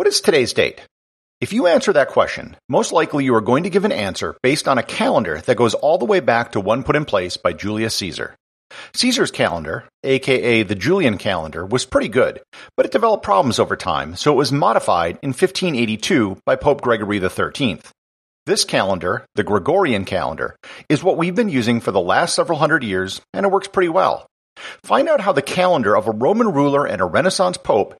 What is today's date? If you answer that question, most likely you are going to give an answer based on a calendar that goes all the way back to one put in place by Julius Caesar. Caesar's calendar, aka the Julian calendar, was pretty good, but it developed problems over time, so it was modified in 1582 by Pope Gregory XIII. This calendar, the Gregorian calendar, is what we've been using for the last several hundred years, and it works pretty well. Find out how the calendar of a Roman ruler and a Renaissance pope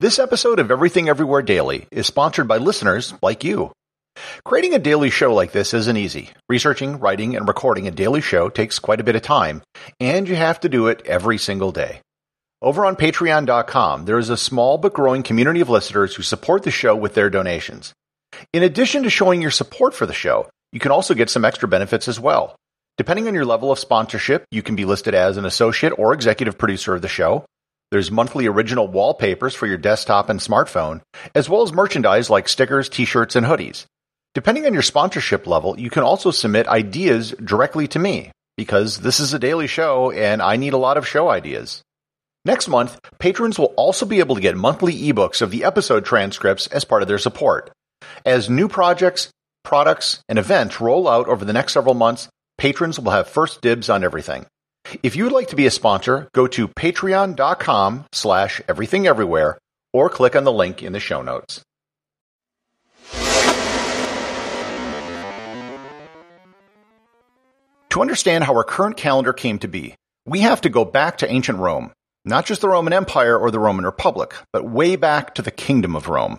This episode of Everything Everywhere Daily is sponsored by listeners like you. Creating a daily show like this isn't easy. Researching, writing, and recording a daily show takes quite a bit of time, and you have to do it every single day. Over on patreon.com, there is a small but growing community of listeners who support the show with their donations. In addition to showing your support for the show, you can also get some extra benefits as well. Depending on your level of sponsorship, you can be listed as an associate or executive producer of the show. There's monthly original wallpapers for your desktop and smartphone, as well as merchandise like stickers, t-shirts, and hoodies. Depending on your sponsorship level, you can also submit ideas directly to me, because this is a daily show and I need a lot of show ideas. Next month, patrons will also be able to get monthly ebooks of the episode transcripts as part of their support. As new projects, products, and events roll out over the next several months, patrons will have first dibs on everything. If you would like to be a sponsor, go to patreon.com slash everythingeverywhere or click on the link in the show notes. To understand how our current calendar came to be, we have to go back to ancient Rome. Not just the Roman Empire or the Roman Republic, but way back to the Kingdom of Rome.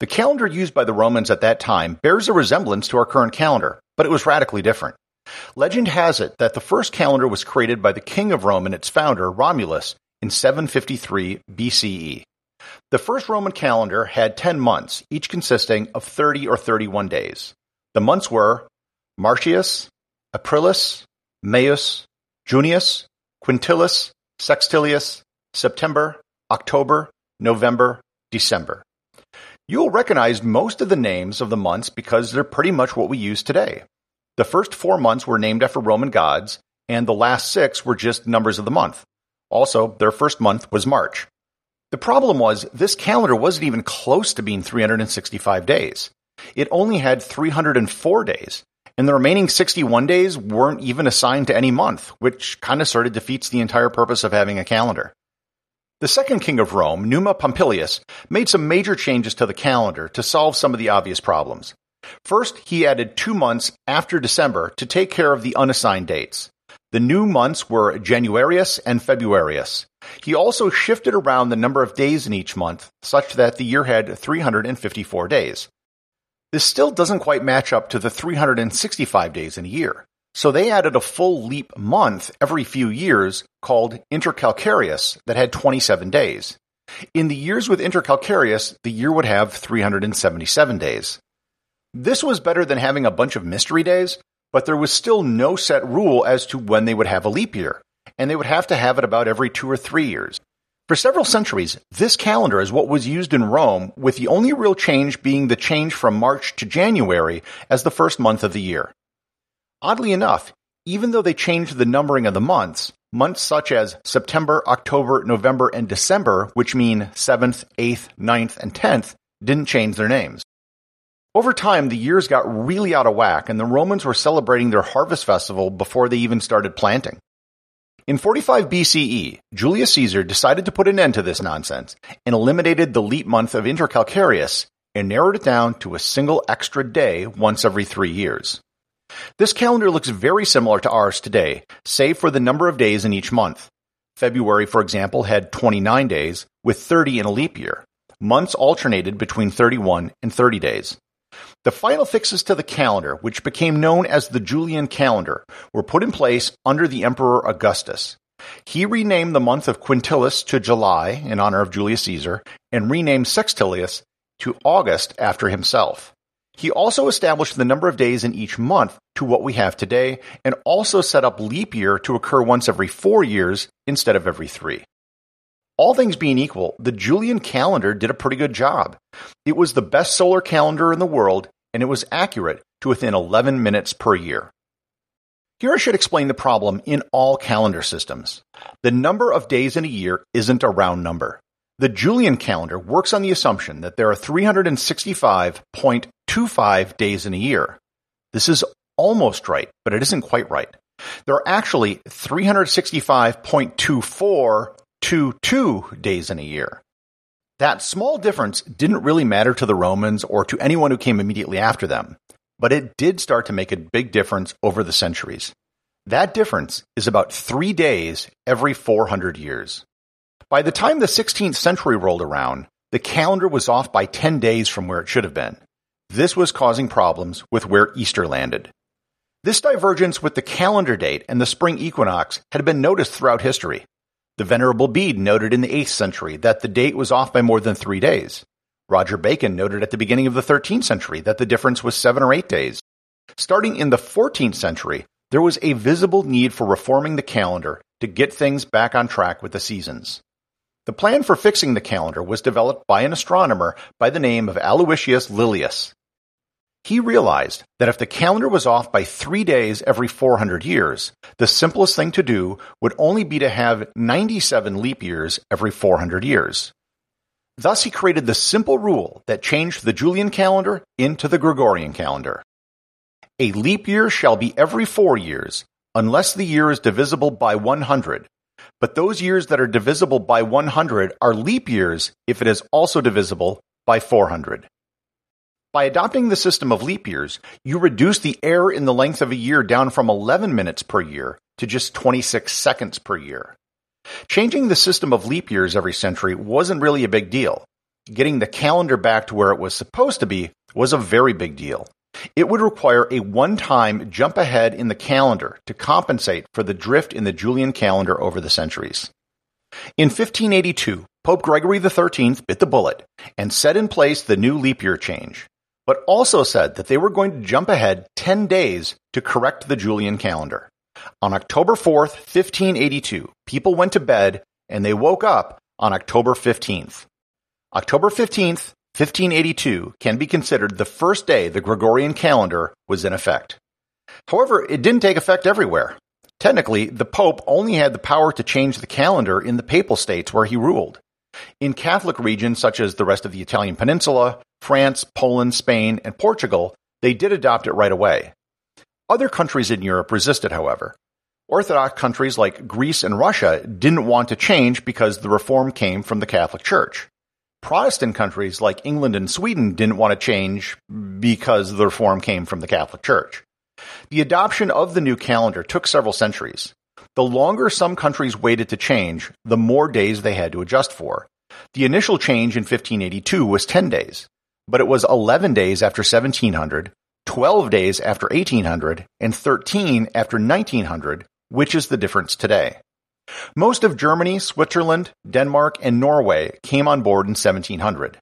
The calendar used by the Romans at that time bears a resemblance to our current calendar, but it was radically different. Legend has it that the first calendar was created by the King of Rome and its founder, Romulus, in 753 BCE. The first Roman calendar had 10 months, each consisting of 30 or 31 days. The months were Martius, Aprilis, Maius, Junius, Quintilis, Sextilius, September, October, November, December. You'll recognize most of the names of the months because they're pretty much what we use today. The first four months were named after Roman gods, and the last six were just numbers of the month. Also, their first month was March. The problem was this calendar wasn't even close to being 365 days. It only had 304 days, and the remaining 61 days weren't even assigned to any month, which kind of sort of defeats the entire purpose of having a calendar. The second king of Rome, Numa Pompilius, made some major changes to the calendar to solve some of the obvious problems. First, he added two months after December to take care of the unassigned dates. The new months were Januarius and Februarius. He also shifted around the number of days in each month, such that the year had 354 days. This still doesn't quite match up to the 365 days in a year. So they added a full leap month every few years called Intercalcarius that had 27 days. In the years with Intercalcarius, the year would have 377 days. This was better than having a bunch of mystery days, but there was still no set rule as to when they would have a leap year, and they would have to have it about every two or three years. For several centuries, this calendar is what was used in Rome, with the only real change being the change from March to January as the first month of the year. Oddly enough, even though they changed the numbering of the months, months such as September, October, November, and December, which mean 7th, 8th, 9th, and 10th, didn't change their names. Over time, the years got really out of whack, and the Romans were celebrating their harvest festival before they even started planting. In 45 BCE, Julius Caesar decided to put an end to this nonsense and eliminated the leap month of Intercalcarius and narrowed it down to a single extra day once every three years. This calendar looks very similar to ours today, save for the number of days in each month. February, for example, had 29 days, with 30 in a leap year. Months alternated between 31 and 30 days. The final fixes to the calendar, which became known as the Julian calendar, were put in place under the Emperor Augustus. He renamed the month of Quintilis to July in honor of Julius Caesar and renamed Sextilius to August after himself. He also established the number of days in each month to what we have today and also set up leap year to occur once every four years instead of every three. All things being equal, the Julian calendar did a pretty good job. It was the best solar calendar in the world, and it was accurate to within 11 minutes per year. Here I should explain the problem in all calendar systems. The number of days in a year isn't a round number. The Julian calendar works on the assumption that there are 365.25 days in a year. This is almost right, but it isn't quite right. There are actually 365.24 to two days in a year. That small difference didn't really matter to the Romans or to anyone who came immediately after them, but it did start to make a big difference over the centuries. That difference is about three days every 400 years. By the time the 16th century rolled around, the calendar was off by 10 days from where it should have been. This was causing problems with where Easter landed. This divergence with the calendar date and the spring equinox had been noticed throughout history. The Venerable Bede noted in the 8th century that the date was off by more than three days. Roger Bacon noted at the beginning of the 13th century that the difference was seven or eight days. Starting in the 14th century, there was a visible need for reforming the calendar to get things back on track with the seasons. The plan for fixing the calendar was developed by an astronomer by the name of Aloysius Lilius. He realized that if the calendar was off by three days every 400 years, the simplest thing to do would only be to have 97 leap years every 400 years. Thus, he created the simple rule that changed the Julian calendar into the Gregorian calendar. A leap year shall be every four years, unless the year is divisible by 100. But those years that are divisible by 100 are leap years if it is also divisible by 400. By adopting the system of leap years, you reduce the error in the length of a year down from 11 minutes per year to just 26 seconds per year. Changing the system of leap years every century wasn't really a big deal. Getting the calendar back to where it was supposed to be was a very big deal. It would require a one-time jump ahead in the calendar to compensate for the drift in the Julian calendar over the centuries. In 1582, Pope Gregory XIII bit the bullet and set in place the new leap year change but also said that they were going to jump ahead 10 days to correct the Julian calendar. On October 4th, 1582, people went to bed and they woke up on October 15th. October 15th, 1582 can be considered the first day the Gregorian calendar was in effect. However, it didn't take effect everywhere. Technically, the Pope only had the power to change the calendar in the papal states where he ruled. In Catholic regions such as the rest of the Italian peninsula, France, Poland, Spain, and Portugal, they did adopt it right away. Other countries in Europe resisted, however. Orthodox countries like Greece and Russia didn't want to change because the reform came from the Catholic Church. Protestant countries like England and Sweden didn't want to change because the reform came from the Catholic Church. The adoption of the new calendar took several centuries. The longer some countries waited to change, the more days they had to adjust for. The initial change in 1582 was 10 days, but it was 11 days after 1700, 12 days after 1800, and 13 after 1900, which is the difference today. Most of Germany, Switzerland, Denmark, and Norway came on board in 1700.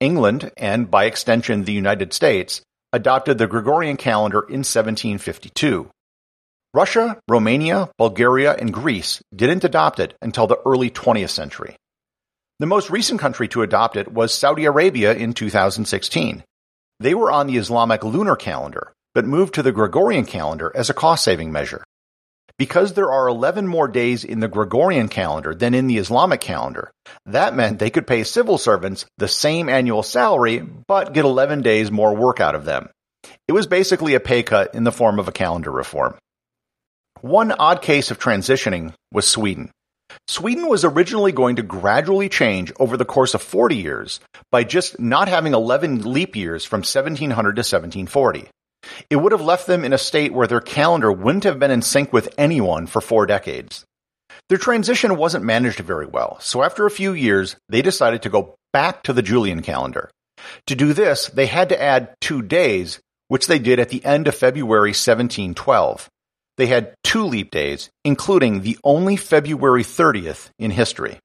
England, and by extension the United States, adopted the Gregorian calendar in 1752. Russia, Romania, Bulgaria, and Greece didn't adopt it until the early 20th century. The most recent country to adopt it was Saudi Arabia in 2016. They were on the Islamic lunar calendar, but moved to the Gregorian calendar as a cost saving measure. Because there are 11 more days in the Gregorian calendar than in the Islamic calendar, that meant they could pay civil servants the same annual salary, but get 11 days more work out of them. It was basically a pay cut in the form of a calendar reform. One odd case of transitioning was Sweden. Sweden was originally going to gradually change over the course of 40 years by just not having 11 leap years from 1700 to 1740. It would have left them in a state where their calendar wouldn't have been in sync with anyone for four decades. Their transition wasn't managed very well, so after a few years, they decided to go back to the Julian calendar. To do this, they had to add two days, which they did at the end of February 1712. They had two leap days, including the only February 30th in history.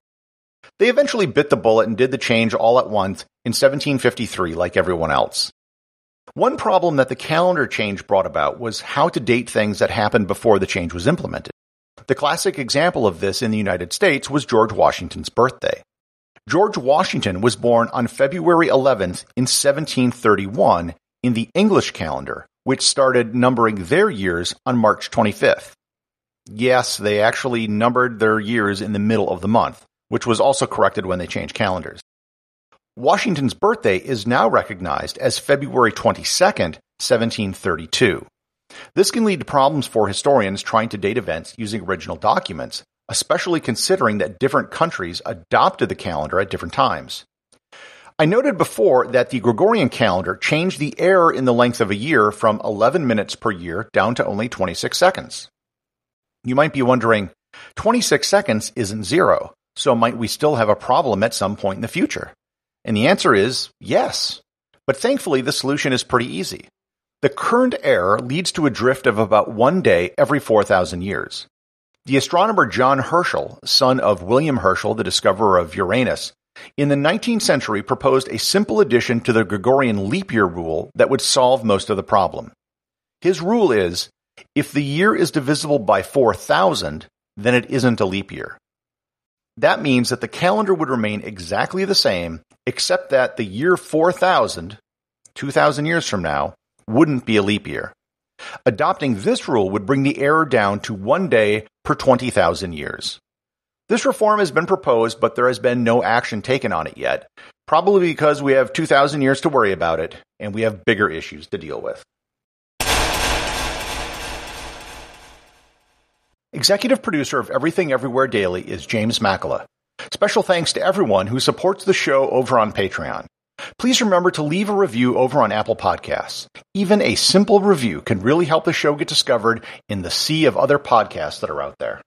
They eventually bit the bullet and did the change all at once in 1753 like everyone else. One problem that the calendar change brought about was how to date things that happened before the change was implemented. The classic example of this in the United States was George Washington's birthday. George Washington was born on February 11th in 1731 in the English calendar, which started numbering their years on March 25th. Yes, they actually numbered their years in the middle of the month, which was also corrected when they changed calendars. Washington's birthday is now recognized as February 22, 1732. This can lead to problems for historians trying to date events using original documents, especially considering that different countries adopted the calendar at different times. I noted before that the Gregorian calendar changed the error in the length of a year from 11 minutes per year down to only 26 seconds. You might be wondering, 26 seconds isn't zero, so might we still have a problem at some point in the future? And the answer is yes. But thankfully, the solution is pretty easy. The current error leads to a drift of about one day every 4,000 years. The astronomer John Herschel, son of William Herschel, the discoverer of Uranus, in the 19th century proposed a simple addition to the Gregorian leap year rule that would solve most of the problem. His rule is, if the year is divisible by 4,000, then it isn't a leap year. That means that the calendar would remain exactly the same, except that the year 4000, 2000 years from now, wouldn't be a leap year. Adopting this rule would bring the error down to one day per 20,000 years. This reform has been proposed, but there has been no action taken on it yet, probably because we have 2,000 years to worry about it, and we have bigger issues to deal with. Executive producer of Everything Everywhere Daily is James Makala. Special thanks to everyone who supports the show over on Patreon. Please remember to leave a review over on Apple Podcasts. Even a simple review can really help the show get discovered in the sea of other podcasts that are out there.